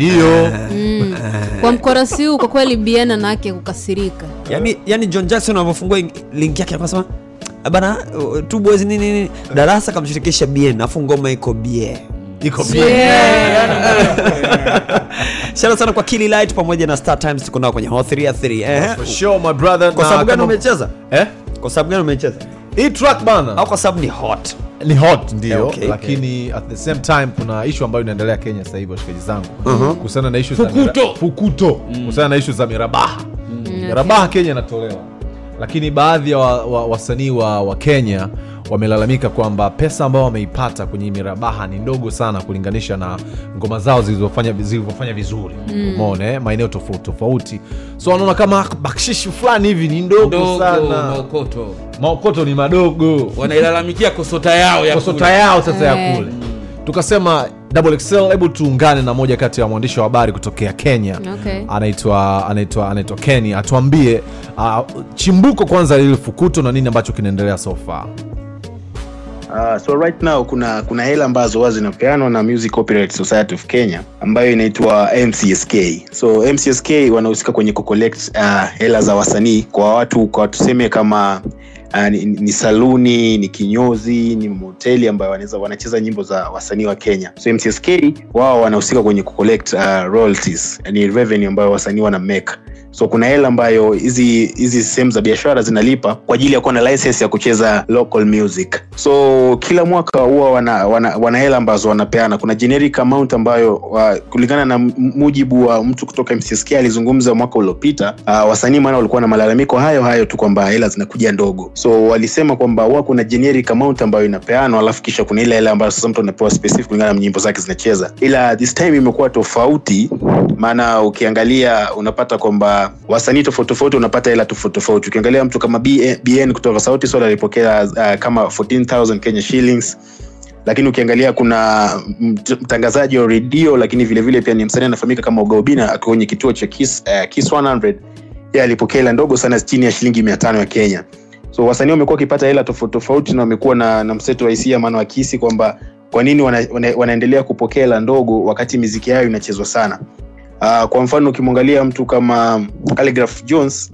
ndio mm. kwa mkorasi huu kwa kweli bien nake kukasirika yani, yani john jackson anavyofungua ing- link yake akasema bana uh, two boys nini nini darasa kamshirikisha bien afu ngoma iko bie iko shara sana kwa Kili light pamoja na star times tuko nao kwenye hall 3 3 eh. For sure, my brother. kwa sababu gani umecheza Eh? kwa sababu gani umecheza hii track bana. Au kwa sababu ni hot. Ni hot ndio. Okay. lakini at the same time kuna ishu ambayo inaendelea kenya sasa hivi washikaji zangu. Kuhusiana na ishu za Fukuto. mira- fukuto. Kuhusiana na ishu za mirabaha. Mirabaha kenya inatolewa. Lakini baadhi ya wa- wa- wasanii wa, wa kenya wamelalamika kwamba pesa ambayo wameipata kwenye mirabaha ni ndogo sana kulinganisha na ngoma zao zilizofanya zilivyofanya vizuri. Umeona eh? maeneo tofauti tofauti. So wanaona kama bakshishi fulani hivi ni ndogo ndogo sana. maokoto. Maokoto ni madogo. Wanailalamikia kosota yao ya kosota kule. yao sasa ya Eh. kule. Tukasema Double XL, hebu tuungane na moja kati ya mwandishi wa habari kutokea kenya. Okay. anaitwa anaitwa anaitwa atuambie uh, chimbuko kwanza lile fukuto na nini ambacho kinaendelea so far Uh, so right now kuna kuna hela ambazo huwa zinapeanwa na Music Copyright Society of Kenya ambayo inaitwa MCSK. So MCSK wanahusika kwenye kucollect uh, hela za wasanii kwa watu kwa tuseme kama uh, ni, ni saluni, ni kinyozi, ni moteli ambayo wanaweza wanacheza nyimbo za wasanii wa Kenya. So mtsk wao wanahusika kwenye kucollect uh, royalties, ni revenue ambayo wasanii wana make. So kuna hela ambayo hizi hizi sehemu za biashara zinalipa kwa ajili ya kuwa na license ya kucheza local music. So kila mwaka huwa wana, wana, wana hela ambazo wanapeana. Kuna generic amount ambayo uh, kulingana na mujibu wa mtu kutoka mcsk alizungumza mwaka uliopita uh, wasanii maana walikuwa na malalamiko hayo hayo tu kwamba hela zinakuja ndogo so walisema kwamba huwa kuna generic amount ambayo inapeanwa alafu kisha kuna ile ile ambayo sasa mtu anapewa specific kulingana na nyimbo zake zinacheza. Ila this time imekuwa tofauti maana ukiangalia unapata kwamba wasanii tofauti tofauti unapata hela tofauti tofauti. Ukiangalia mtu kama BN, kutoka sauti sol alipokea uh, kama 14000 kenya shillings. Lakini ukiangalia kuna mtangazaji wa redio lakini vilevile vile pia ni msanii anafahamika kama ugaubina kwenye kituo cha kiss, uh, kiss 100 yeye alipokea hela ndogo sana chini ya shilingi mia ya kenya so wasanii wamekuwa wakipata hela tofauti tofauti na wamekuwa na, na mseto wa hisia maana wakihisi kwamba kwa nini wana, wana, wanaendelea kupokea hela ndogo wakati miziki yayo inachezwa sana. Uh, kwa mfano ukimwangalia mtu kama Calligraph jones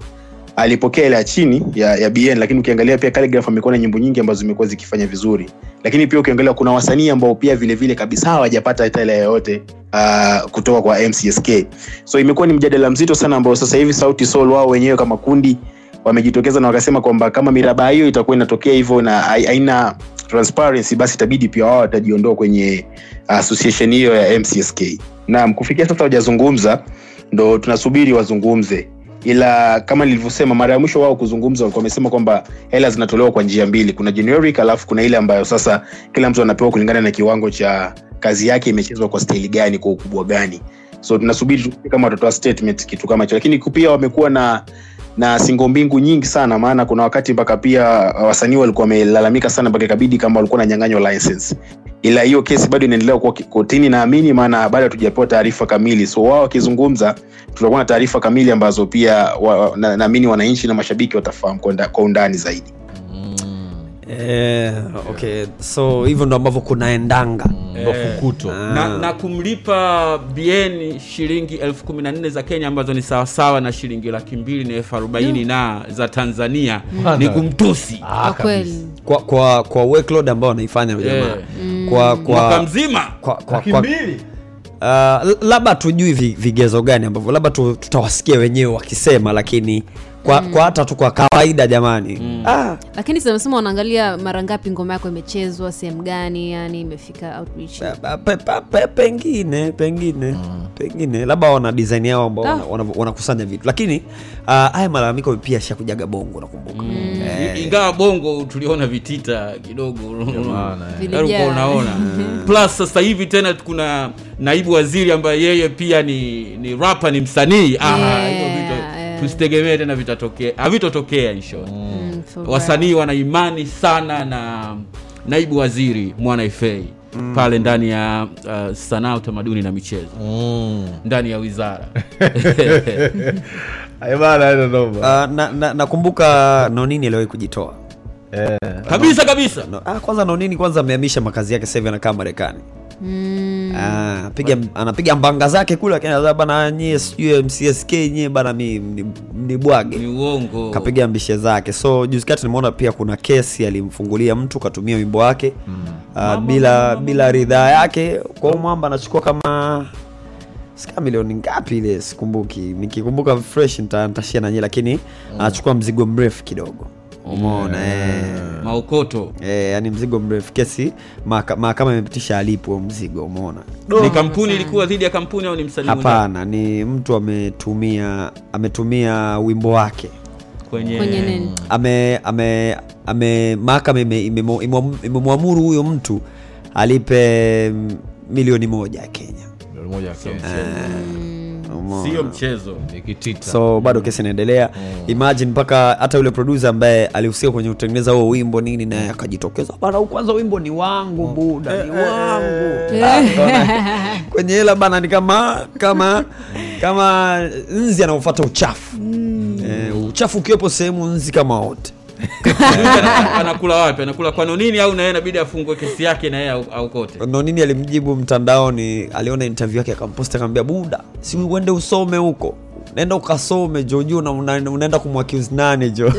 alipokea hela ya chini ya, ya bn lakini ukiangalia pia Calligraph amekuwa na nyimbo nyingi ambazo zimekuwa zikifanya vizuri. Lakini pia ukiangalia kuna wasanii ambao pia vilevile vile kabisa hawajapata hata hela yoyote uh, kutoka kwa mcsk so imekuwa ni mjadala mzito sana ambao sasa hivi sauti sol wao wenyewe kama kundi wamejitokeza na wakasema kwamba kama miraba hiyo itakuwa inatokea hivyo na haina transparency basi itabidi pia wao watajiondoa kwenye association hiyo ya mcsk naam kufikia sasa wajazungumza ndo tunasubiri wazungumze. Ila kama nilivyosema mara ya mwisho wao kuzungumza walikuwa wamesema kwamba hela zinatolewa kwa njia mbili. Kuna generic alafu kuna ile ambayo sasa kila mtu anapewa kulingana na kiwango cha kazi yake imechezwa kwa staili gani kwa ukubwa gani. So tunasubiri kama watatoa statement kitu kama hicho. Lakini pia wamekuwa na na singo mbingu nyingi sana maana kuna wakati mpaka pia wasanii walikuwa wamelalamika sana mpaka ikabidi kama walikuwa nanyanganywa license. Ila hiyo kesi bado inaendelea kuwa kotini naamini maana bado hatujapewa taarifa kamili. So wao wakizungumza tutakuwa na taarifa kamili ambazo pia wa- na- naamini wananchi na mashabiki watafahamu kwa undani zaidi eh, okay so hivyo ndo ambavyo kunaendanga. Ndo fukuto na, na kumlipa bn shilingi elfu kumi na nne za kenya ambazo ni sawasawa na shilingi laki mbili na elfu arobaini na za tanzania Bwana. ni kumtusi. Ah, kwa kweli. Kwa kwa kwa workload ambao wanaifanya jamaa. Eh. kwa mwaka kwa mzima. kwa, kwa, kwa, uh, labda tujui vigezo gani ambavyo labda tutawasikia wenyewe wakisema lakini kwa, kwa hata tu kwa kawaida jamani. Mm. ah, lakini sinasema wanaangalia mara ngapi ngoma yako imechezwa sehemu gani yani imefika outreach. Pe, pe, pe, pe, pengine pengine pengine. Labda wana design yao ambao Ah. wana- wana- vitu. Lakini uh, haya malalamiko pia shakujaga bongo nakumbuka. I- ingawa bongo tuliona vitita kidogo. Eh. Vilijaa. Yaani unaona. Plus sasa hivi tena kuna naibu waziri ambaye yeye pia ni ni rapa ni msanii. Ah, yeah. Tusitegemee tena vitatokea havitotokea in short Mm, wasanii wana imani sana na naibu waziri mwana mm. pale ndani ya uh, sanaa utamaduni na michezo. Mm. ndani ya wizara. Bana, uh, na, na, nakumbuka nonini aliwahi kujitoa. Eh, kabisa kabisa. No, ah, kwanza nonini kwanza amehamisha makazi yake sasa hivi anakaa marekani Ah, anapiga anapiga mbanga zake kule lakini anasema bana nyie sijui mcsk nyie bana mi nibwage mnibwage ni uongo. Kapiga mbishe zake. So juzi kati nimeona pia kuna kesi alimfungulia mtu katumia wimbo wake. Uh, bila bila ridhaa yake. Kwa hiyo mwamba anachukua kama sika milioni ngapi ile sikumbuki. Nikikumbuka fresh ntashia nitashia nanyie lakini anachukua mzigo mrefu kidogo umeona eh. maokoto. Eh, yani mzigo mrefu. Kesi mahakama imepitisha alipo mzigo umeona. Ni kampuni ilikuwa dhidi ya kampuni au ni msanii hapana ni mtu ametumia ametumia wimbo wake. Kwenye, kwenye nini? Ame ame ame mahakama ime- imemwamuru huyo mtu alipe milioni moja ya kenya. Milioni moja ya Kenya. Umeona? Sio mchezo so bado kesi inaendelea. Imagine mpaka hata yule producer ambaye alihusika kwenye kutengeneza huo wimbo nini naye akajitokeza bana kwanza wimbo ni wangu buda ni wangu. Ah, kwenye hela bana ni kama kama kama nzi anaofata uchafu. Eh, uchafu ukiwepo sehemu nzi kama wote anakula wapi? Anakula kwa nonini au naye inabidi afungue kesi yake na yeye au- aukote nonini alimjibu mtandaoni aliona interview yake akamposti akamwambia buda si uende usome huko? Naenda ukasome jojuu una, una, unaenda kumwaccuse nani jo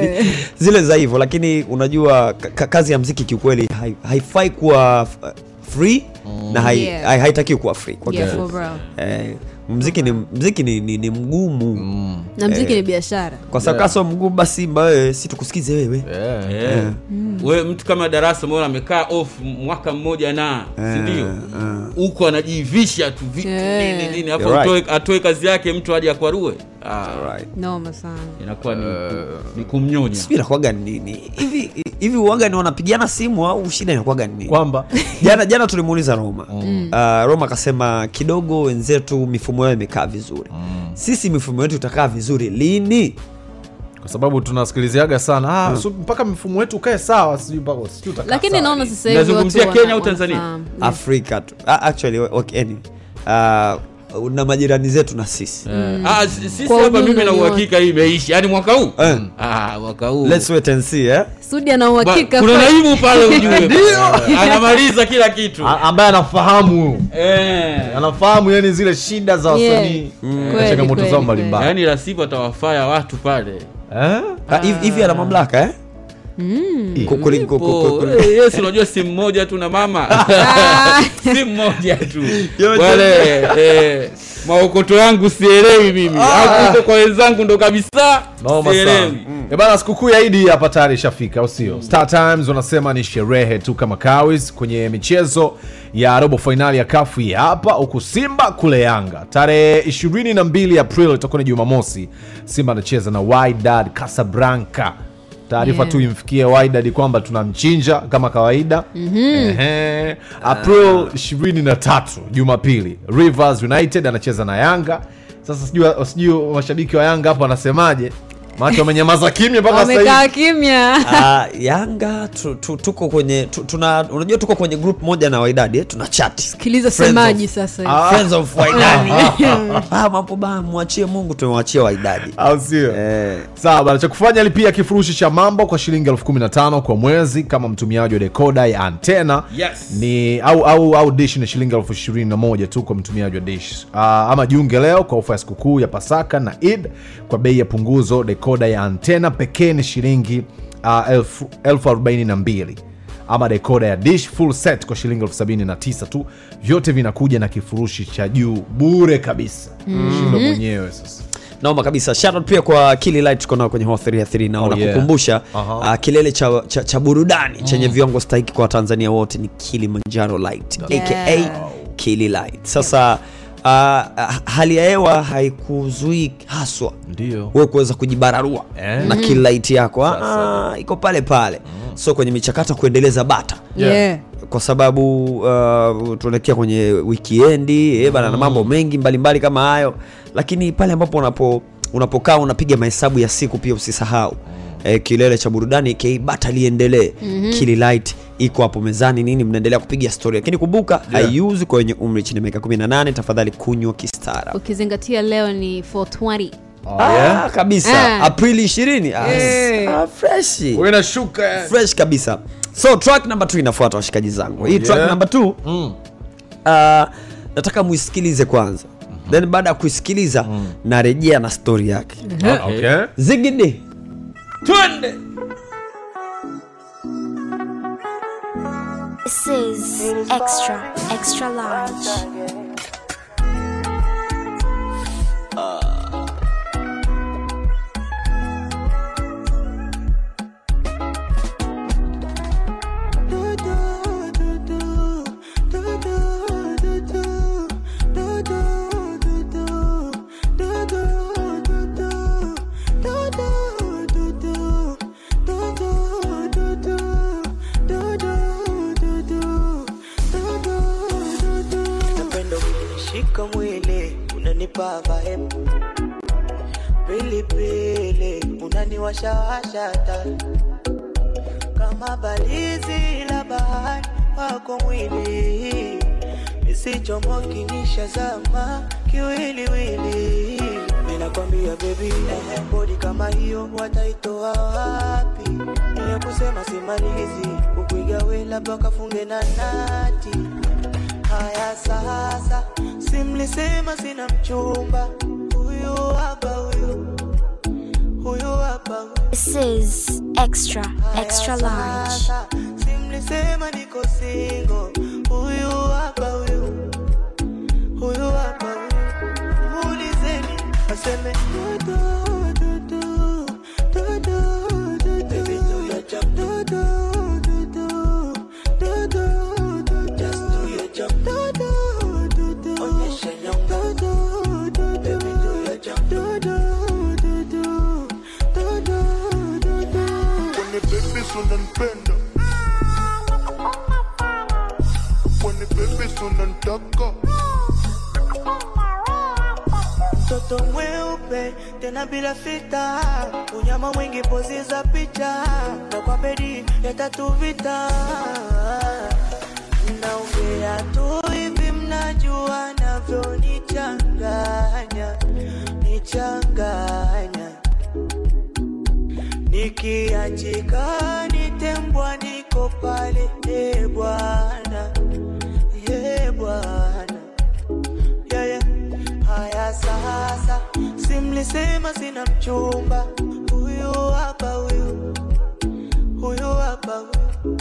zile za hivyo lakini unajua ka- ka, kazi ya mziki kiukweli hai- haifai kuwa f- free na hai, Yeah. hai, haitaki kuwa free kwa Yeah, kifupi. eh, mziki ni mziki ni, ni, ni mgumu. Na mziki ni biashara. Kwa sababu yeah. mgumu basi mbawe wewe si tukusikize wewe. Yeah. Eh. wewe mtu kama darasa mona amekaa off mwaka mmoja na sindio huko anajivisha tu vitu yeah. nini nini alafu right. atoe, kazi yake mtu aje akwarue. Ah, right. noma sana. Inakuwa ni, ni kumnyonya. Sijui inakuwaga nini hivi hivi uwaga ni wanapigana simu au shida inakuwaga ni nini? Kwamba. Jana jana tulimuuliza roma. Mm. uh, roma akasema kidogo wenzetu mifumo yao imekaa vizuri mm. sisi mifumo yetu itakaa vizuri lini kwa sababu tunasikiliziaga sana ah, so, mpaka mfumo wetu ukae sawa lakini naona sasa hivi Nazungumzia Kenya au Tanzania? afrika tu ah, actually okay, anyway. uh, na majirani zetu na sisi. Ah, sisi hapa mimi na uhakika hii imeisha yani mwaka huu? Eh. ah, mwaka huu. Let's wait and see eh? Sudi ana uhakika kuna naibu pale ujue. Anamaliza kila kitu. Ambaye anafahamu. Eh. anafahamu yani zile shida za wasanii Mm. changamoto zao mbalimbali. Yani rasibu atawafaya watu pale. Eh? Ah, hivi ana mamlaka eh? Yes unajua simu moja tu na mama. Simu moja tu. Wale eh, maokoto yangu sielewi mimi. Au kwa wenzangu ndo kabisa sielewi. Eh bana, sikukuu ya Idi hapa tayari ishafika, au sio? Star Times wanasema ni sherehe tu kama kawis kwenye michezo ya robo fainali ya kafu hapa, huku Simba kule Yanga. Tarehe 22 April itakuwa ni Jumamosi. Simba anacheza na Wydad Casablanca. Taarifa Yeah. tu imfikie Wydad kwamba tunamchinja kama kawaida. Ehe. April 23 Jumapili Rivers United anacheza na Yanga. Sasa sijui mashabiki wa Yanga hapo wanasemaje? Maana wamenyamaza kimya mpaka sasa wamekaa kimya Uh, yanga tu, tu, tuko kwenye tu, tuna unajua tuko kwenye group moja na waidadi eh? tuna chat sikiliza semaji sasa hivi. Ah. friends of waidadi ah, mambo ba mwachie mungu tumewachia waidadi Au sio? eh, Sawa bana, cha kufanya lipia kifurushi cha mambo kwa shilingi elfu kumi na tano kwa mwezi kama mtumiaji wa dekoda ya antena Yes. ni au au au dish ni shilingi elfu ishirini na moja tu kwa mtumiaji wa dish. Uh, ama jiunge leo kwa ofa ya sikukuu ya Pasaka na Eid kwa bei ya punguzo. Dekoda ya antena pekee ni shilingi uh, elfu, elfu arobaini na mbili ama dekoda ya dish full set kwa shilingi elfu sabini na tisa tu. Vyote vinakuja na kifurushi cha juu bure kabisa. Shindo mwenyewe sasa. naoma kabisa shoutout pia kwa kili light tuko nao kwenye ho 33 na Oh, yeah. kukumbusha Aha. uh, kilele cha, cha, cha burudani chenye viwango stahiki kwa watanzania wote ni kilimanjaro light aka kili light sasa uh, hali ya hewa haikuzuii haswa Ndio. wewe kuweza kujibararua Eh. na kili yako. Ah, iko pale pale. So kwenye michakato kuendeleza bata. Yeah. kwa sababu uh, tunaelekea kwenye wikiendi eh, bana na mambo mengi mbalimbali mbali kama hayo. Lakini pale ambapo unapo unapokaa unapiga mahesabu ya siku pia usisahau eh, kilele cha burudani ki bata liendelee kili light iko hapo mezani nini mnaendelea kupiga story. Lakini kumbuka Yeah. haiuzi wenye umri chini ya miaka 18 tafadhali kunywa kistara. Ukizingatia leo ni 420 Oh, yeah? ah, kabisa. Ah. aprili 20 ah, Eh. ah, fresh. Kabisa. So track number 2 inafuata washikaji zangu. Hii track yeah. number 2 Mm. uh, nataka muisikilize kwanza. Then baada ya kuisikiliza narejea na stori yake. Okay. zigidi twende This is extra, extra large. Unanipa vibe pilipili unaniwashawasha ta. Kama balizi la bahari wako mwili. Isichomoki nishazama kiwiliwili minakwambia bebi bodi kama hiyo wataitoa wapi? Niye kusema simalizi kukuiga we labda wakafunge na nati. Haya sasa simlisema sina mchumba. Huyu hapa huyu. Huyu hapa This is extra, extra large. simlisema niko single. Huyu hapa huyu. Huyu hapa huyu. Muulizeni aseme tena bila fita, unyama mwingi pozi za picha, na kwa bedi ya tatu vita. Naongea tu hivi, mnajua navyonichanganya, nichanganya. Nikiachika nitembwa, niko pale, e Bwana, simlisema sina mchumba, huyu hapa huyu, huyu hapa huyu.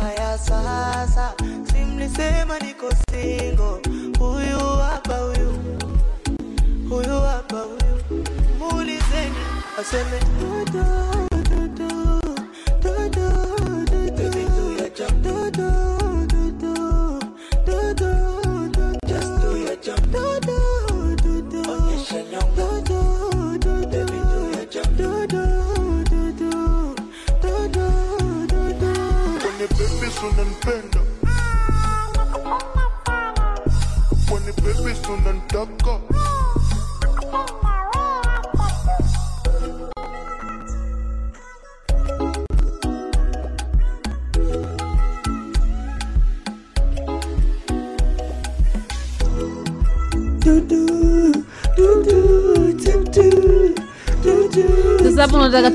Haya sasa, simlisema niko single, huyu hapa huyu, huyu hapa huyu. Muulizeni aseme dudu,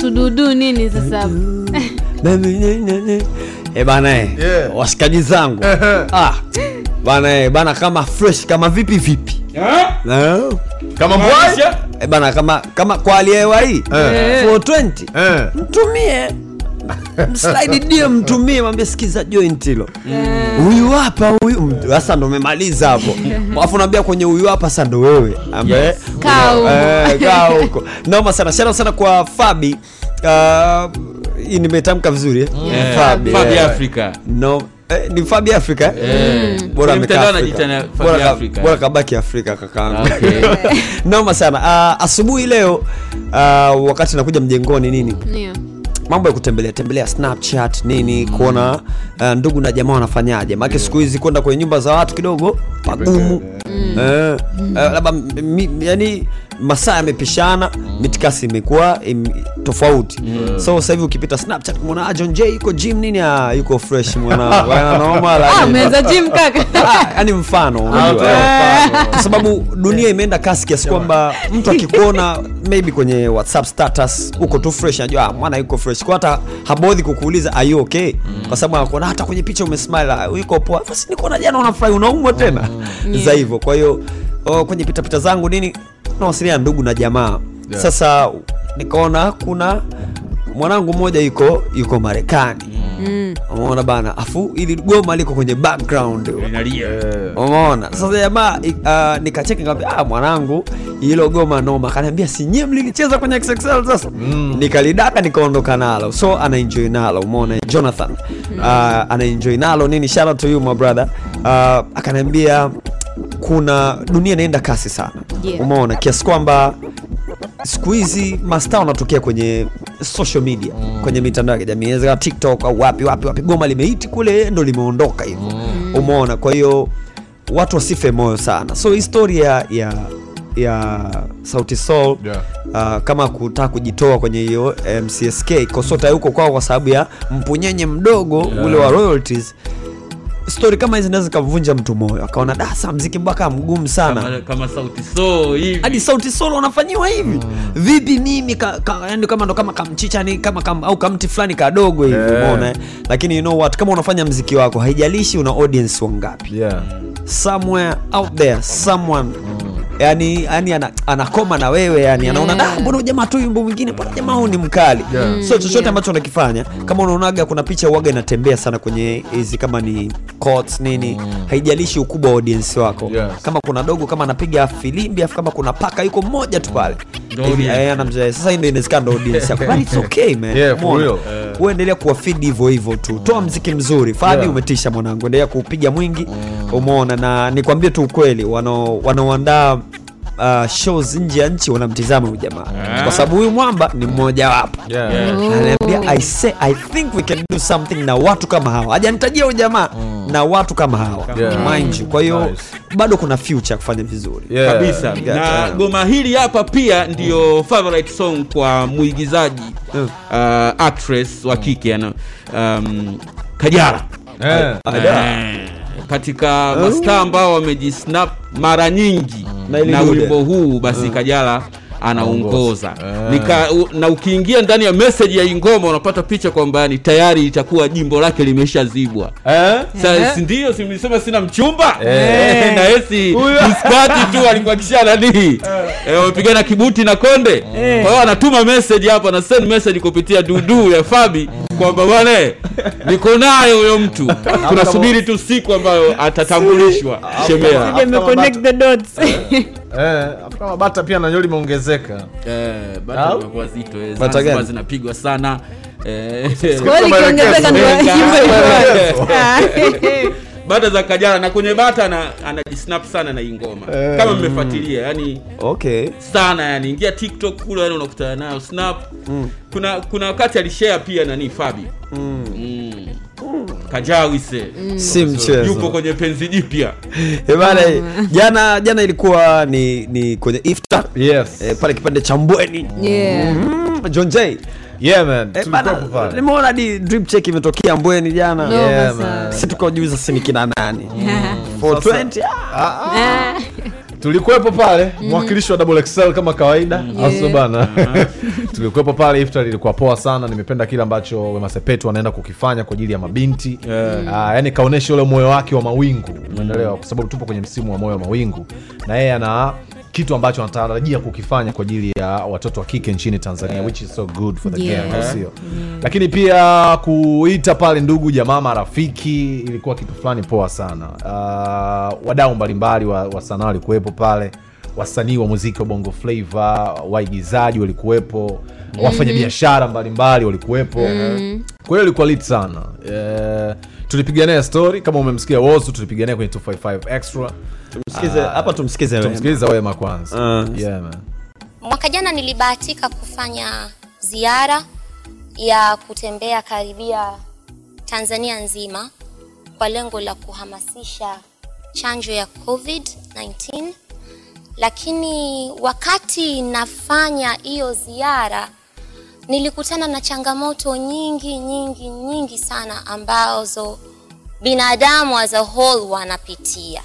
tududu nini sasa? E bana e, Yeah. washikaji zangu. Ah, bana e, bana kama fresh kama vipi vipi? No. kama e bana kama kama kwa aliyewa hii. Yeah. 420 yeah. mtumie. Slide mtumie mwambie sikiza joint hilo. Huyu hapa huyu. Sasa ndo umemaliza hapo. Alafu naambia kwenye huyu hapa sasa ndo wewe. Ambaye Kaa huko. Eh, kaa sana shana sana kwa fabi uh, nimetamka vizuri eh? Fabi, Fabi eh. Africa. no eh, ni fabi eh? Eh, bora amekaa Afrika. Bora Africa. bora kabaki afrika kakaangu Okay. noma sana uh, asubuhi leo uh, wakati nakuja mjengoni nini Ndio. mambo ya kutembelea tembelea snapchat nini kuona uh, ndugu na jamaa wanafanyaje maake siku hizi kwenda kwenye nyumba za watu kidogo pagumu. Eh, eh, labda yani masaa yamepishana mitikasi imekuwa im- tofauti. So sasa hivi ukipita snapchat mwana ah, john j yuko gym nini? Ah, yuko fresh mwanangu Ah, umeanza gym kaka. Yani mfano kwa sababu dunia imeenda kasi kiasi kwamba mtu akikuona maybe kwenye whatsapp status uko tu fresh anajua ah, mwana yuko fresh. Kwa hata habodhi kukuuliza are you okay? Kwa sababu anakuona hata kwenye picha umesmile yuko poa. Basi nikuona jana unafurahi unaumwa tena za hivyo kwa hiyo oh, kwenye pitapita zangu nini nawasiliana ndugu na jamaa. Yeah. sasa nikaona kuna mwanangu mmoja yuko yuko marekani. Umeona bana? Afu ili goma liko kwenye background. Umeona? Sasa jamaa uh, nikacheki nikamwambia ah mwanangu hilo goma noma akaniambia si nyie mlilicheza kwenye XXL sasa? Mm. nikalidaka nikaondoka nalo. So anaenjoy nalo. Umeona Jonathan. Uh, anaenjoy nalo. Nini? Shout out to you my brother uh, akaniambia kuna dunia inaenda kasi sana Yeah. umeona kiasi kwamba siku hizi masta wanatokea kwenye social media mm. kwenye mitandao ya kijamii za tiktok au wapi wapi wapi goma limeiti kule ndo limeondoka hivyo mm. umeona kwa hiyo watu wasife moyo sana so historia ya ya sauti sol Yeah. uh, kama kutaka kujitoa kwenye hiyo mcsk kosota yuko kwao kwa sababu ya mpunyenye mdogo yeah. ule wa royalties stori kama hizi naweza zikamvunja mtu moyo akaona dasa mziki mpaka mgumu sana. Kama, kama sauti so hivi. Hadi sauti solo unafanyiwa hivi. Vipi mimi ka, ka, yani kama ndo kama kamchicha ni kama kam, au kamti fulani kadogo hivi Yeah. umeona? Lakini you know what kama unafanya mziki wako haijalishi una audience wangapi. Yeah. somewhere out there someone yani yani ana, anakoma na wewe yani anaona ah, mbona jamaa tu yumbo mwingine? Mbona jamaa huyu ni mkali? Yeah. so chochote Yeah. ambacho unakifanya kama unaonaga kuna picha uwaga inatembea sana kwenye hizi kama ni quotes nini haijalishi ukubwa wa audience wako. Yes. kama kuna dogo kama anapiga filimbi afu kama kuna paka yuko mmoja tu pale. Eh, anamjua, sasa ndio inawezekana ndo audience yako. But it's okay man. Yeah, for real. Wewe endelea kuwafeed hivyo hivyo tu. Toa mziki mzuri. Fadi Yeah. umetisha mwanangu. Endelea kuupiga mwingi. Umeona? Na nikwambie tu ukweli wanao- wanaoandaa uh, shows nje ya nchi wanamtizama huyu jamaa kwa sababu huyu mwamba ni mmoja wapo Yeah. Yeah. ananiambia I say I think we can do something na watu kama hawa hajanitajia huyu jamaa na watu kama hawa Yeah. mind you kwa hiyo Nice. bado kuna future kufanya vizuri Yeah. kabisa Yeah. na Yeah. goma hili hapa pia ndio favorite song kwa mwigizaji Mm. uh, actress wa kike mm. um, kajara yeah. Eh, katika mastaa ambao wamejisnap mara nyingi Na na wimbo huu basi kajala anaongoza. Eh. Na ukiingia ndani ya message ya ingoma unapata picha kwamba ni tayari itakuwa jimbo lake limeshazibwa. Eh? Sa- ndio? Si sina mchumba? Eh. Eh, na esi mskati tu alikuwa kisha nani Eh, wamepigana kibuti na konde. Kwa hiyo anatuma message hapa na send message kupitia dudu ya fabi kwamba bwana eh, niko naye huyo mtu. Tunasubiri tu siku ambayo atatambulishwa the dots. Eh, kama bata pia nanyo limeongezeka Eh, zimekuwa zito eh, Bata Zanzibar gani? zinapigwa sana. Eh, hivyo. bata za kajara na kwenye bata ana- anajisnap sana na hii ngoma. Kama mmefuatilia yani okay. sana yani ingia tiktok kule yani unakutana nayo snap. Kuna kuna wakati alishare pia nani fabi. Mm. Kajawise si mchezo. yupo kwenye penzi jipya. Eh, bana, jana jana ilikuwa ni ni kwenye iftar. Yes. E, pale kipande cha mbweni. Yeah. mm, john j. Yeah man. Eh, tulikuwa bana, pale. nimeona hadi drip check imetokea mbweni jana. No, Yeah, man. si tukajuza si ni kina nani. 420. Ah. Tulikuwepo pale mwakilishi wa double XL kama kawaida. Aso bana. Tulikuwepo pale iftar ilikuwa poa sana. Nimependa kile ambacho wema sepetu anaenda kukifanya kwa ajili ya mabinti. Yeah. yani kaonyesha ule moyo wake wa mawingu. Umeelewa kwa sababu tupo kwenye msimu wa moyo wa mawingu. Na yeye ana kitu ambacho anatarajia kukifanya kwa ajili ya watoto wa kike nchini tanzania which is so good for the Yeah. game au sio? Lakini pia kuita pale ndugu jamaa marafiki ilikuwa kitu fulani poa sana. Uh, wadau mbalimbali wa, wa sanaa walikuwepo pale wasanii wa muziki wa bongo flava waigizaji walikuwepo wafanyabiashara mbalimbali walikuwepo. Kwa hiyo ilikuwa lit sana. Uh, tulipigania story kama umemsikia wozu tulipigania kwenye 255 extra tumsikize hapa tumsikize wewe. tumsikiliza wema kwanza Uh. yeah, man. Mwaka jana nilibahatika kufanya ziara ya kutembea karibia Tanzania nzima kwa lengo la kuhamasisha chanjo ya COVID-19, lakini wakati nafanya hiyo ziara nilikutana na changamoto nyingi nyingi nyingi sana ambazo binadamu as a whole wanapitia.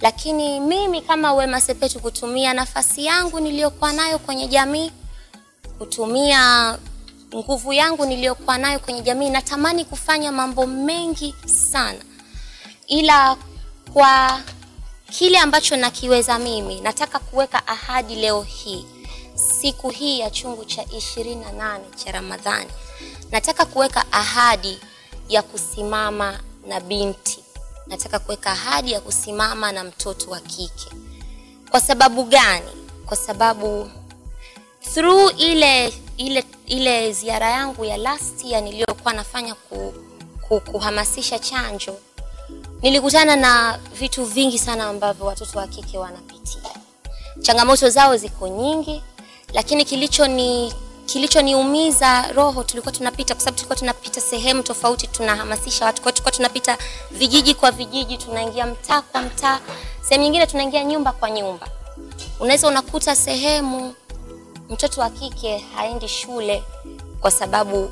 Lakini mimi kama Wema Sepetu kutumia nafasi yangu niliyokuwa nayo kwenye jamii, kutumia nguvu yangu niliyokuwa nayo kwenye jamii, natamani kufanya mambo mengi sana, ila kwa kile ambacho nakiweza mimi, nataka kuweka ahadi leo hii, siku hii ya chungu cha ishirini na nane cha Ramadhani, nataka kuweka ahadi ya kusimama na binti nataka kuweka ahadi ya kusimama na mtoto wa kike. Kwa sababu gani? Kwa sababu through ile ile ile ziara yangu ya last year niliyokuwa nafanya ku, ku, kuhamasisha chanjo, nilikutana na vitu vingi sana ambavyo watoto wa kike wanapitia. Changamoto zao ziko nyingi, lakini kilichoni kilichoniumiza roho, tulikuwa tunapita kwa sababu tulikuwa tunapita sehemu tofauti, tunahamasisha watu, kwa tulikuwa tunapita vijiji kwa vijiji, tunaingia mtaa kwa mtaa, sehemu nyingine tunaingia nyumba kwa nyumba. Unaweza unakuta sehemu mtoto wa kike haendi shule kwa sababu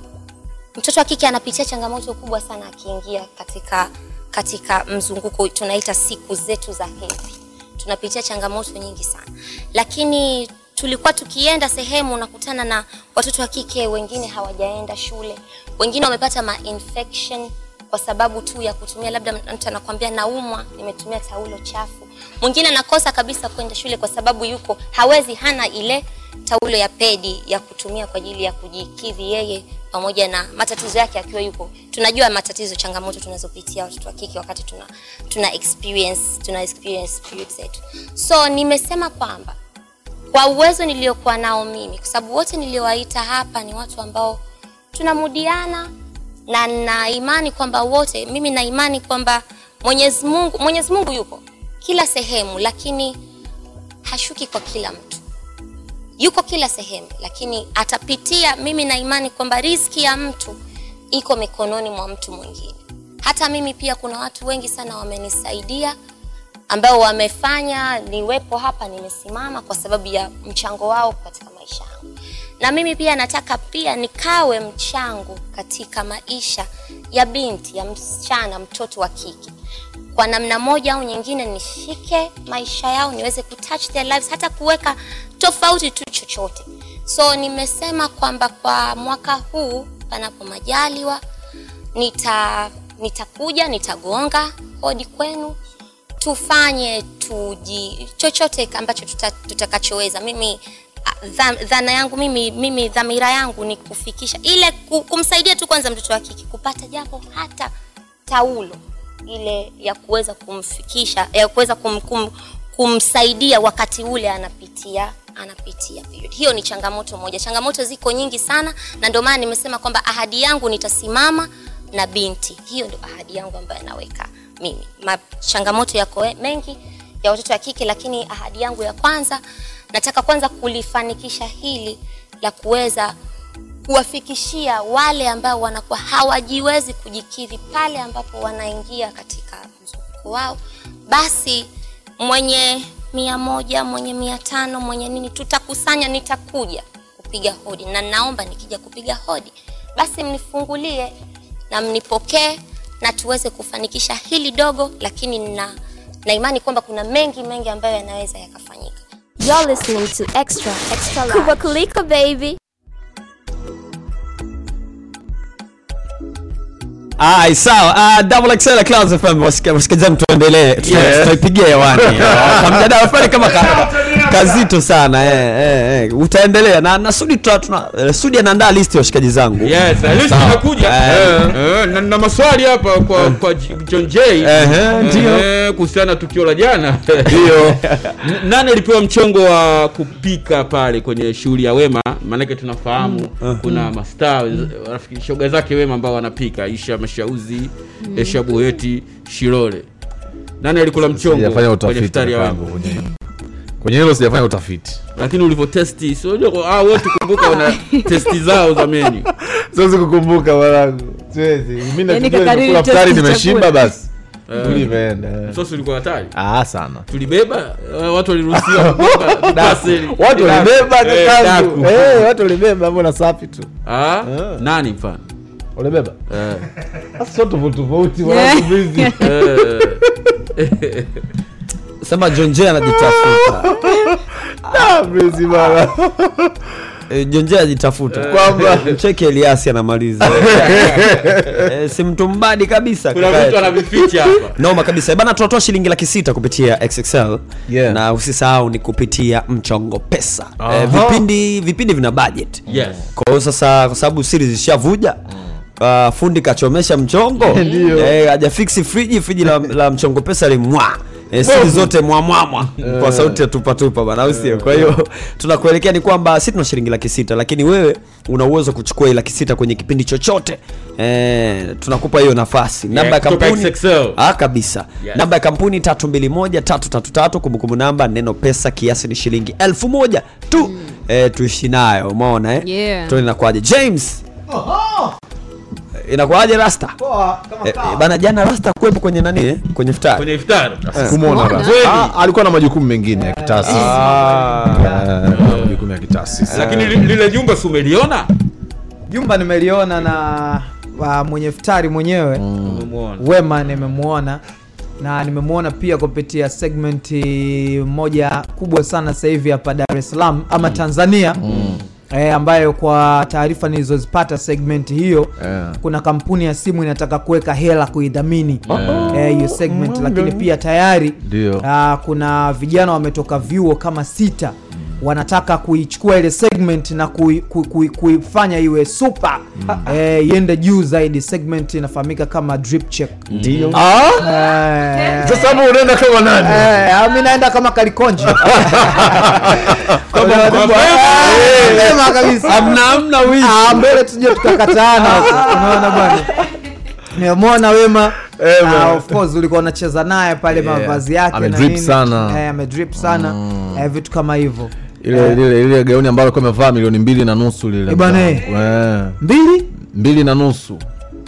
mtoto wa kike anapitia changamoto kubwa sana akiingia katika katika mzunguko tunaita siku zetu za hedhi. Tunapitia changamoto nyingi sana, lakini tulikuwa tukienda sehemu unakutana na watoto wa kike wengine hawajaenda shule, wengine wamepata ma infection kwa sababu tu ya kutumia, labda mtu anakwambia naumwa, nimetumia taulo chafu. Mwingine anakosa kabisa kwenda shule kwa sababu yuko hawezi, hana ile taulo ya pedi ya kutumia kwa ajili ya kujikidhi yeye pamoja na matatizo yake akiwa yuko. Tunajua matatizo, changamoto tunazopitia watoto wa kike wakati tuna tuna experience tuna experience period zetu. So nimesema kwamba kwa uwezo niliokuwa nao mimi, kwa sababu wote niliowaita hapa ni watu ambao tunamudiana na na imani kwamba wote, mimi na imani kwamba Mwenyezi Mungu, Mwenyezi Mungu yupo kila sehemu, lakini hashuki kwa kila mtu, yuko kila sehemu, lakini atapitia. Mimi na imani kwamba riziki ya mtu iko mikononi mwa mtu mwingine. Hata mimi pia kuna watu wengi sana wamenisaidia ambao wamefanya niwepo hapa nimesimama kwa sababu ya mchango wao katika maisha yangu, na mimi pia nataka pia nikawe mchango katika maisha ya binti ya msichana, mtoto wa kike, kwa namna moja au nyingine, nishike maisha yao, niweze kutouch their lives, hata kuweka tofauti tu chochote. So nimesema kwamba kwa mwaka huu, panapo majaliwa, nita nitakuja nitagonga hodi kwenu tufanye tuji chochote ambacho tuta, tutakachoweza. Mimi dha, dhana yangu mimi, mimi dhamira yangu ni kufikisha ile kumsaidia tu kwanza mtoto wa kike kupata japo hata taulo ile ya kuweza kumfikisha ya kuweza kum, kum, kumsaidia wakati ule anapitia anapitia period. Hiyo ni changamoto moja. Changamoto ziko nyingi sana, na ndio maana nimesema kwamba ahadi yangu nitasimama na binti. Hiyo ndio ahadi yangu ambayo naweka mimi. Machangamoto yako mengi ya watoto wa kike, lakini ahadi yangu ya kwanza, nataka kwanza kulifanikisha hili la kuweza kuwafikishia wale ambao wanakuwa hawajiwezi kujikidhi pale ambapo wanaingia katika mzunguko wao, basi mwenye mia moja mwenye mia tano mwenye nini, tutakusanya, nitakuja kupiga hodi, na naomba nikija kupiga hodi, basi mnifungulie na mnipokee na tuweze kufanikisha hili dogo, lakini na, na imani kwamba kuna mengi mengi ambayo yanaweza yakafanyika. You're listening to Extra Extra Live. Kubwa kuliko baby. Ai, sawa. Uh, Double XL Clouds FM wasikilizaji, tuendelee tutaipigia hewani Mjadala fulani kama ka, kazito sana eh, eh, eh. Utaendelea na na Sudi tuna, eh, Sudi anaandaa list ya washikaji zangu Yes, na list inakuja. Eh. Eh, na, na maswali hapa kwa kwa John J. Ndio. Eh, kuhusiana na tukio la jana. Ndio. Nani alipewa mchongo wa kupika pale kwenye shughuli ya Wema? Maanake tunafahamu kuna mastaa rafiki shoga zake Wema ambao wanapika, Isha Mashauzi, Esha Boyeti, Shilole. Nani alikula mchongo kwenye iftari ya Wema? Kwenye hilo sijafanya utafiti. Lakini ulivyotesti ah, wote kumbuka wana testi zao za menu. Siwezi kukumbuka mwanangu. Siwezi. Mimi Yaani futari nimeshiba basi. Msosi ulikuwa hatari ah sana tulibeba eh, watu waliruhusiwa kubeba watu walibeba Eh. Eh, watu walibeba mbona safi tu Ah, nani mfano walibeba Eh. Sasa tofauti tofauti Yeah. Eh, sema jonje anajitafuta. Ah, busy bana Eh, jonje anajitafuta. Kwamba- mcheke eliasi anamaliza. Eh, si mtu mbadi kabisa kuna mtu anavificha hapa. Noma kabisa. Eh, bana tunatoa shilingi laki sita kupitia xxl Yeah. na usisahau ni kupitia mchongo pesa. Aha. eh, vipindi vipindi vina budget. Yes. Kwa hiyo sasa kwa sababu siri zishavuja uh, fundi kachomesha mchongo. Eh, hajafiksi friji friji la, la mchongo pesa limwa E, siri zote mwamwamwa kwa sauti ya tupatupa bana au sio? Kwa hiyo tunakuelekea ni kwamba si tuna shilingi laki sita lakini wewe una uwezo wa kuchukua hii laki sita kwenye kipindi chochote. E, tunakupa hiyo nafasi. Namba ya kampuni ah, kabisa. Yes. namba ya kampuni 321333 kumbukumbu namba neno pesa kiasi ni shilingi elfu moja tu. E, tuishi nayo umeona eh? Yeah. tuone inakuwaje. James inakuwaje rasta? Eh, eh, bana jana rasta kuwepo kwenye nani? Eh? kwenye iftari. kwenye iftari. Kumwona Rasta. Ah, alikuwa na majukumu mengine ya kitaasisi Ah, majukumu ya kitaasisi lakini lile jumba si umeliona? Jumba nimeliona na wa mwenye iftari mwenyewe. Umemwona. wema nimemwona. Na nimemwona pia kupitia segmenti moja kubwa sana sasa hivi hapa dar es salaam ama tanzania E, ambayo kwa taarifa nilizozipata segment hiyo Yeah. kuna kampuni ya simu inataka kuweka hela kuidhamini eh, hiyo segment lakini pia tayari Ndio. ah, kuna vijana wametoka vyuo kama sita wanataka kuichukua ile segment na kui- kui- kui- kuifanya iwe super. Eh, iende juu zaidi segment inafahamika kama drip check. Ndio. Eh, sasa hapo unaenda kama nani? Eh, ah, mi naenda kama kalikonji Eh, Sema kabisa. Amna amna wizi Ah, mbele tuje tukakataana unaona bwana. Nimemwona wema. Hey, uh, of course ulikuwa unacheza naye pale Yeah. mavazi yake na Amedrip nini. sana. eh, amedrip sana. Eh, vitu kama hivyo ile ile ile gauni ambalo alikuwa amevaa milioni mbili na nusu lile Eh, bwana. Eh, mbili? Mbili na nusu.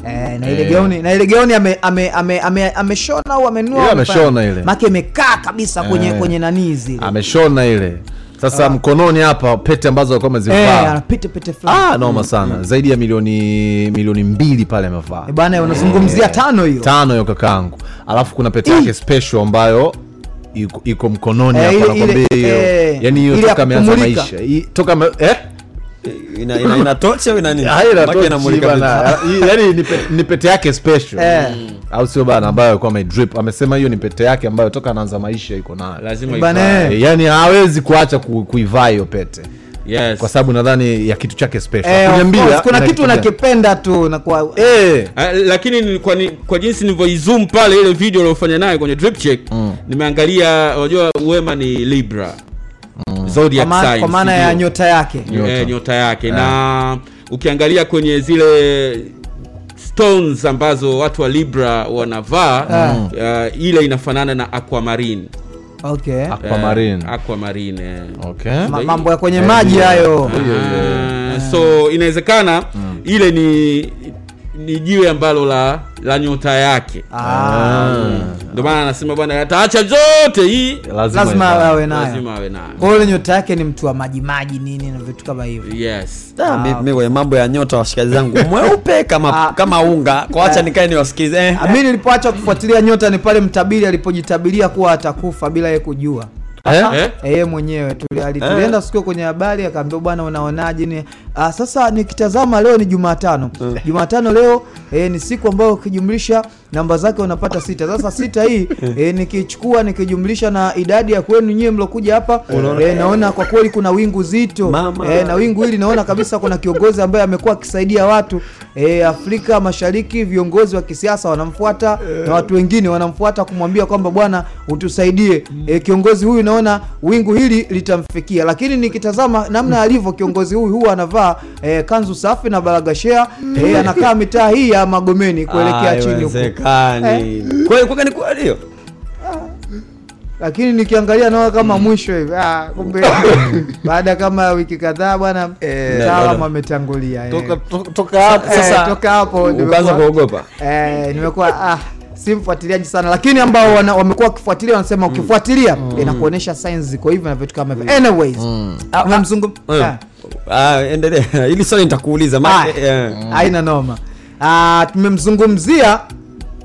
Eh, na ile Eh. gauni na ile gauni ame- ame- ame- ame- ameshona au amenua ameshona ile. make imekaa kabisa kwenye Eh. kwenye nanii zile. Ameshona ile. Sasa mkononi hapa pete ambazo alikuwa eh, amezivaa pete fulani. Ah, noma sana. Zaidi ya milioni milioni mbili pale amevaa. Eh, bana unazungumzia tano hiyo. Tano hiyo kakaangu. Alafu kuna pete yake special ambayo iko, iko mkononi Eh, hapa ile- nakwambia hiyo eh, yani hiyo toka ameanza maisha I- toka ame- eh ina, ina, ina tochi au ina nini? Haina Maki tochi inamulika bana. vitu. Hii- yani ni pe- ni pete yake special Eh. au sio bana ambayo alikuwa amedrip amesema hiyo ni pete yake ambayo toka anaanza maisha iko nayo lazima. Eh, yani hawezi kuacha kuivaa hiyo pete yes. Kwa sababu nadhani ya kitu chake special. Eh, kuna kitu unakipenda tu na kwa eh. Ah, lakini kwa, ni, kwa jinsi nilivyoizoom pale ile video uliofanya naye kwenye drip check nimeangalia unajua wema ni libra. Mm. zodiac sign, kwa maana ya nyota yake. Nyota. Eh, nyota. yake. Na ukiangalia kwenye zile stones ambazo watu wa libra wanavaa uh, ile inafanana na aquamarine okay. Aquamarine. Eh, aquamarine. Eh. okay. Ma- mambo ya kwenye maji hayo. Ah, so inawezekana ile ni ni jiwe ambalo la la nyota yake Ah. ndio maana anasema bwana ataacha zote hii lazima ivae. awe nayo lazima awe nayo kwa hiyo nyota yake ni mtu wa maji maji nini na vitu kama hivyo yes Ah, mi kwenye mambo ya nyota washikaji zangu mweupe kama Ah. kama unga kwa wacha nikae niwasikize eh. mi nilipoacha kufuatilia nyota ni pale mtabiri alipojitabiria kuwa atakufa bila ye kujua Eh? eh? Yeye mwenyewe tuli- ali- tulienda siku kwenye habari akaambia bwana unaonaje? Ni ah, sasa nikitazama leo ni jumatano. Jumatano leo eh, ni siku ambayo ukijumlisha namba zake unapata sita. Sasa sita hii eh, nikichukua nikijumlisha na idadi ya kwenu nyie mlokuja hapa eh, naona kwa kweli kuna wingu zito. Eh, na wingu hili naona kabisa kuna kiongozi ambaye amekuwa akisaidia watu. Eh, afrika mashariki viongozi wa kisiasa wanamfuata na watu wengine wanamfuata kumwambia kwamba bwana utusaidie. Eh, kiongozi huyu naona wingu hili litamfikia. Lakini nikitazama namna alivyo kiongozi huyu huwa anavaa eh, kanzu safi na baragashea eh, anakaa mitaa hii ya magomeni kuelekea chini huko. eh. Kweli kweli ni kweli hiyo? Lakini nikiangalia naona kama mwisho hivi. Ah, kumbe baada kama ya wiki kadhaa bwana mtaalam ametangulia eh. toka toka hapo Eh, sasa toka hapo ukaanza kuogopa. Eh, nimekuwa ah, si mfuatiliaji sana lakini ambao wana- wamekuwa wakifuatilia wanasema ukifuatilia inakuonyesha signs ziko hivyo na vitu kama hivyo. Anyways umemzungum Eh. Ah. uh, endelea ili swali nitakuuliza haina eh. noma. Uh, tumemzungumzia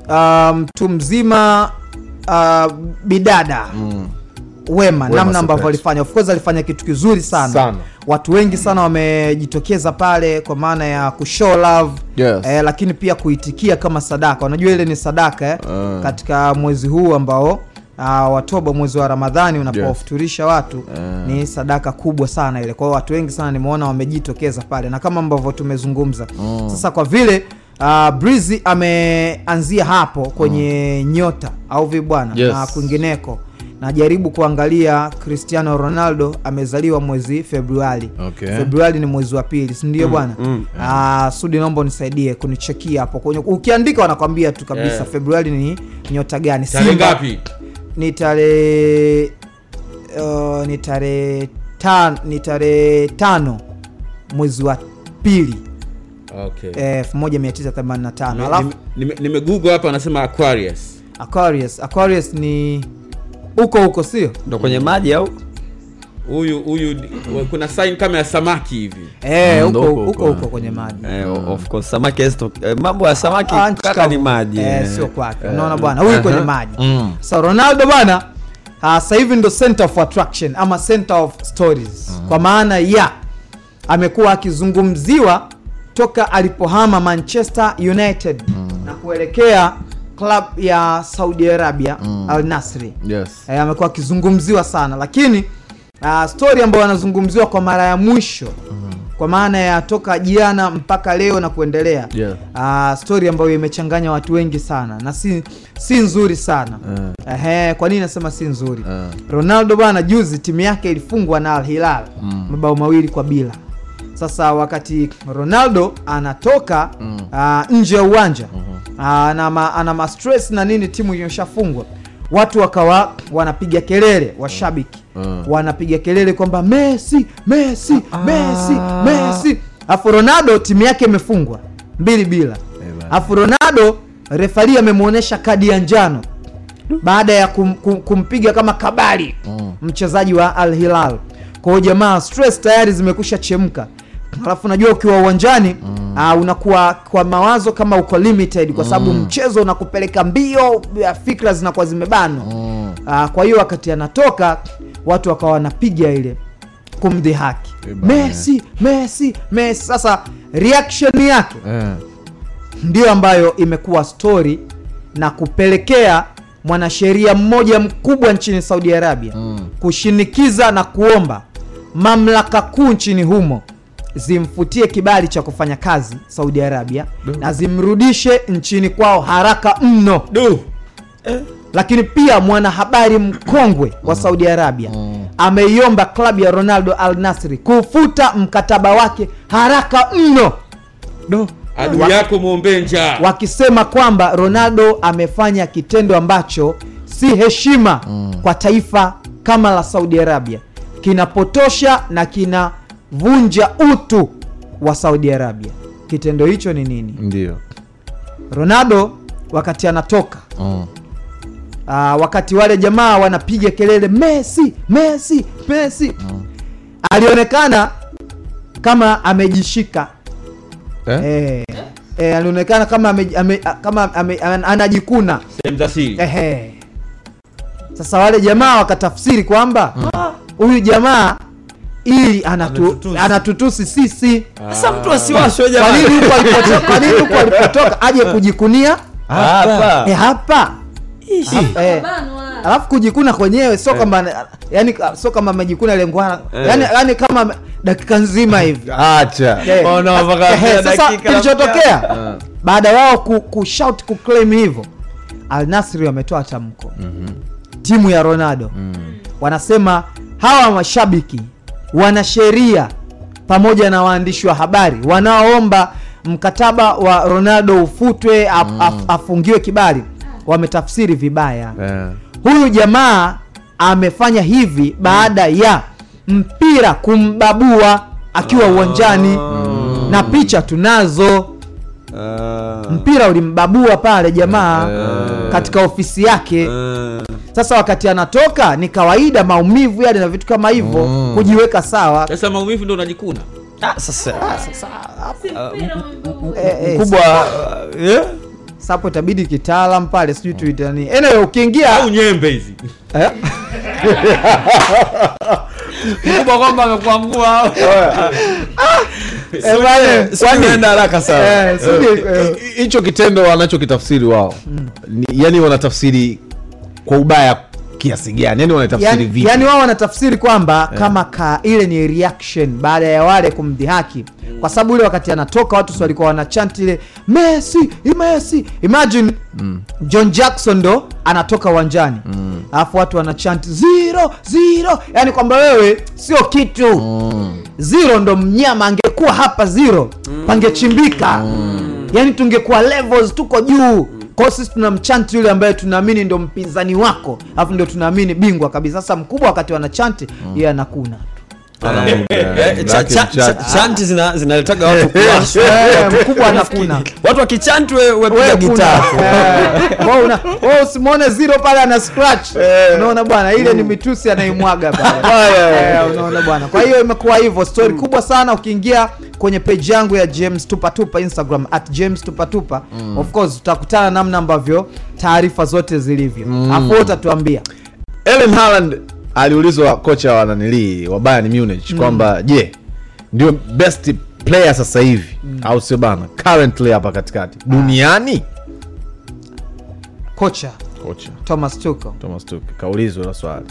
mtu mtu mzima uh, bidada wema namna ambavyo alifanya of course alifanya kitu kizuri sana, Sana. watu wengi sana wamejitokeza pale kwa maana ya kushow love Yes. eh, lakini pia kuitikia kama sadaka unajua ile ni sadaka eh, uh. katika mwezi huu ambao uh, watoba mwezi wa ramadhani unapowafuturisha watu uh. ni sadaka kubwa sana ile kwa hiyo watu wengi sana nimeona wamejitokeza pale na kama ambavyo tumezungumza uh. sasa kwa vile uh, Breezy ameanzia hapo kwenye nyota au vi bwana Yes. na kwingineko najaribu kuangalia cristiano ronaldo amezaliwa mwezi februari. Okay. februari ni mwezi wa pili sindio bwana? mm. Ah, sudi naomba unisaidie kunichekia hapo. Kwenye ukiandika wanakwambia tu kabisa Yeah. februari ni nyota gani? Tarehe ngapi? Ni tarehe uh, ni tarehe tan, ni tarehe tano mwezi wa pili. Okay. Eh, 1985 Nime- alafu nime- nime- hapa anasema aquarius. Aquarius. Aquarius ni huko huko sio? Ndo kwenye maji au? Huyu huyu kuna sign kama ya samaki hivi. Eh, Mm, huko huko, kwenye maji. Eh, of course samaki eh, mambo ya samaki Ah, kaka ni maji. Eh, eh. sio kwake. Unaona bwana huyu kwenye maji. Mm. so ronaldo bwana ah, sasa hivi ndo center of attraction ama center of stories. Kwa maana ya amekuwa akizungumziwa toka alipohama manchester united na kuelekea club ya saudi arabia al nasri Yes. eh, amekuwa akizungumziwa sana lakini uh, story ambayo anazungumziwa kwa mara ya mwisho kwa maana ya toka jana mpaka leo na kuendelea Yeah. uh, story ambayo imechanganya watu wengi sana na si, si nzuri sana Eh. Ehe, kwa nini nasema si nzuri yeah. ronaldo bwana juzi timu yake ilifungwa na al hilal mabao mawili kwa bila sasa wakati ronaldo anatoka mm. uh, nje ya uwanja mm-hmm. Ana, ma, ana ma stress na nini timu imeshafungwa. Watu wakawa wanapiga kelele washabiki. Mm. wanapiga kelele kwamba messi messi messi messi. Afu ronaldo timu yake imefungwa mbili bila. Afu ronaldo refari amemwonyesha kadi ya njano. Baada ya kum, kum, kumpiga kama kabali Mm. mchezaji wa al hilal. Kwa hiyo jamaa stress tayari zimekusha chemka alafu najua ukiwa uwanjani mm. uh, unakuwa kwa mawazo kama uko limited kwa sababu Mm. mchezo unakupeleka mbio ya fikra zinakuwa zimebanwa Mm. uh, kwa hiyo wakati anatoka watu wakawa wanapiga ile kumdhihaki haki bana. messi messi messi sasa reaction yake yeah. ndiyo ambayo imekuwa story na kupelekea mwanasheria mmoja mkubwa nchini saudi arabia Mm. kushinikiza na kuomba mamlaka kuu nchini humo zimfutie kibali cha kufanya kazi saudi arabia na zimrudishe nchini kwao haraka mno. Eh. lakini pia mwanahabari mkongwe wa saudi arabia Mm. ameiomba klabu ya ronaldo al nasri kufuta mkataba wake haraka mno. Adui yako njaa. wakisema kwamba ronaldo amefanya kitendo ambacho si heshima mm. kwa taifa kama la saudi arabia. Kinapotosha na kinavunja utu wa saudi arabia kitendo hicho ni nini Ndio. ronaldo wakati anatoka Mm. uh, wakati wale jamaa wanapiga kelele messi messi messi mm. alionekana kama amejishika Eh? eh, eh, alionekana kama ame, ame, kama ame, anajikuna sehemu za siri Ehe. Sasa wale jamaa wakatafsiri kwamba huyu huyu jamaa ili anatu, Anatutusi. sisi. sasa mtu asiwashwe Kwa nini huko alipotoka, kwa nini huko alipotoka aje kujikunia? Hapa. Eh, hapa. Eh, alafu kujikuna kwenyewe sio kwamba yani sio kama amejikuna lengwana yani, yani kama dakika nzima hivi. Acha. Eh, Oh, no, mpaka dakika kilichotokea baada yao wao ku, ku shout ku claim hivyo Al Nasri wametoa tamko. Timu ya Ronaldo. Wanasema hawa mashabiki wanasheria pamoja na waandishi wa habari wanaoomba mkataba wa Ronaldo ufutwe af, af, afungiwe kibali wametafsiri vibaya. Yeah. huyu jamaa amefanya hivi baada ya mpira kumbabua akiwa uwanjani na picha tunazo. Ah. mpira ulimbabua pale jamaa katika ofisi yake. Uh. sasa wakati anatoka ni kawaida maumivu yale na vitu kama hivyo kujiweka sawa. Sasa maumivu ndo unajikuna. Ah, sasa mkubwa sapo itabidi kitaalam pale sijui tuitani anyway ukiingia au nyembe hizi. Eh? mkubwa kwamba amekwangua Eh, bwana, Swali enda haraka sana. Eh, eh, hicho kitendo wanachokitafsiri wao ni, yani wanatafsiri kwa ubaya kiasi gani? Yani wanatafsiri vipi? yani wao wanatafsiri kwamba kama ka ile ni reaction baada ya wale kumdhihaki kwa sababu ile wakati anatoka watu si walikuwa wanachant ile messi messi. Imagine john jackson ndo anatoka uwanjani alafu watu wanachant zero zero. Yani kwamba wewe sio kitu. Zero ndo mnyama angekuwa hapa zero pangechimbika. Yani tungekuwa levels tuko juu. Kwao sisi tunamchanti yule ambaye tunaamini ndo mpinzani wako. Alafu ndio tunaamini bingwa kabisa. Sasa mkubwa wakati wanachanti yeye anakuna Eh, cha- cha- chanti zinaletaga watu. Eh, mkubwa anakuna watu wakichanti we- wepiga gitaa. Eh, usimwone zero pale ana scratch. Unaona bwana ile ni mitusi anaimwaga pale. Eh, unaona bwana. Kwa hiyo imekuwa hivyo. Story kubwa sana ukiingia kwenye page yangu ya james tupatupa instagram at james tupatupa of course utakutana namna ambavyo taarifa zote zilivyo. Afu utatuambia. Erling Haaland aliulizwa kocha wa nanilii wa Bayern Munich kwamba je ndio best player sasa hivi? Au sio bana? Currently hapa katikati. Duniani? Kocha. Kocha. Thomas tuchel. Thomas Tuchel. Kaulizwa hilo swali.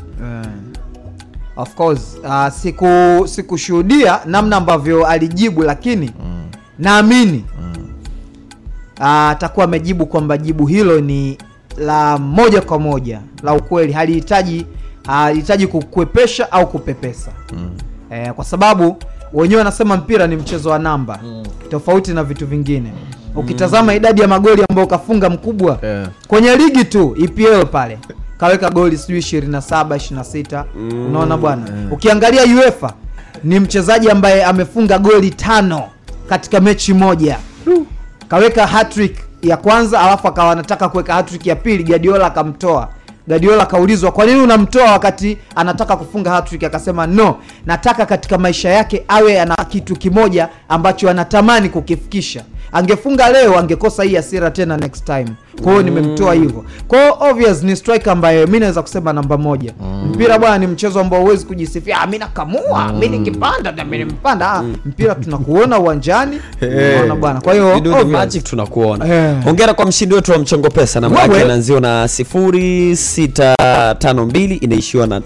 Of course uh, siku sikushuhudia namna ambavyo alijibu lakini naamini ah, atakuwa amejibu kwamba jibu hilo ni la moja kwa moja la ukweli. Halihitaji halihitaji kukwepesha au kupepesa. Eh, kwa sababu wenyewe wanasema mpira ni mchezo wa namba. Tofauti na vitu vingine. Ukitazama idadi ya magoli ambayo kafunga mkubwa Yeah. kwenye ligi tu EPL pale kaweka goli sijui 27 26 unaona bwana? Ukiangalia UEFA ni mchezaji ambaye amefunga goli tano katika mechi moja. Kaweka hattrick ya kwanza alafu akawa anataka kuweka hattrick ya pili Guardiola akamtoa Guardiola akaulizwa kwa nini unamtoa wakati anataka kufunga hattrick? Akasema no nataka katika maisha yake awe ana kitu kimoja ambacho anatamani kukifikisha angefunga leo angekosa hii hasira tena next time. Kwa hiyo nimemtoa hivyo. Kwa hiyo obvious ni striker ambaye mi naweza kusema namba moja. Mpira bwana ni mchezo ambao huwezi kujisifia "Ah, mi nakamua mi nikipanda na mi nimpanda. Ah, mpira tunakuona uwanjani unaona bwana. Kwa hiyo magic tunakuona. Eh. hongera kwa mshindi wetu wa mchongo pesa. Namba Wewe. yake inaanziwa na 0652 inaishiwa na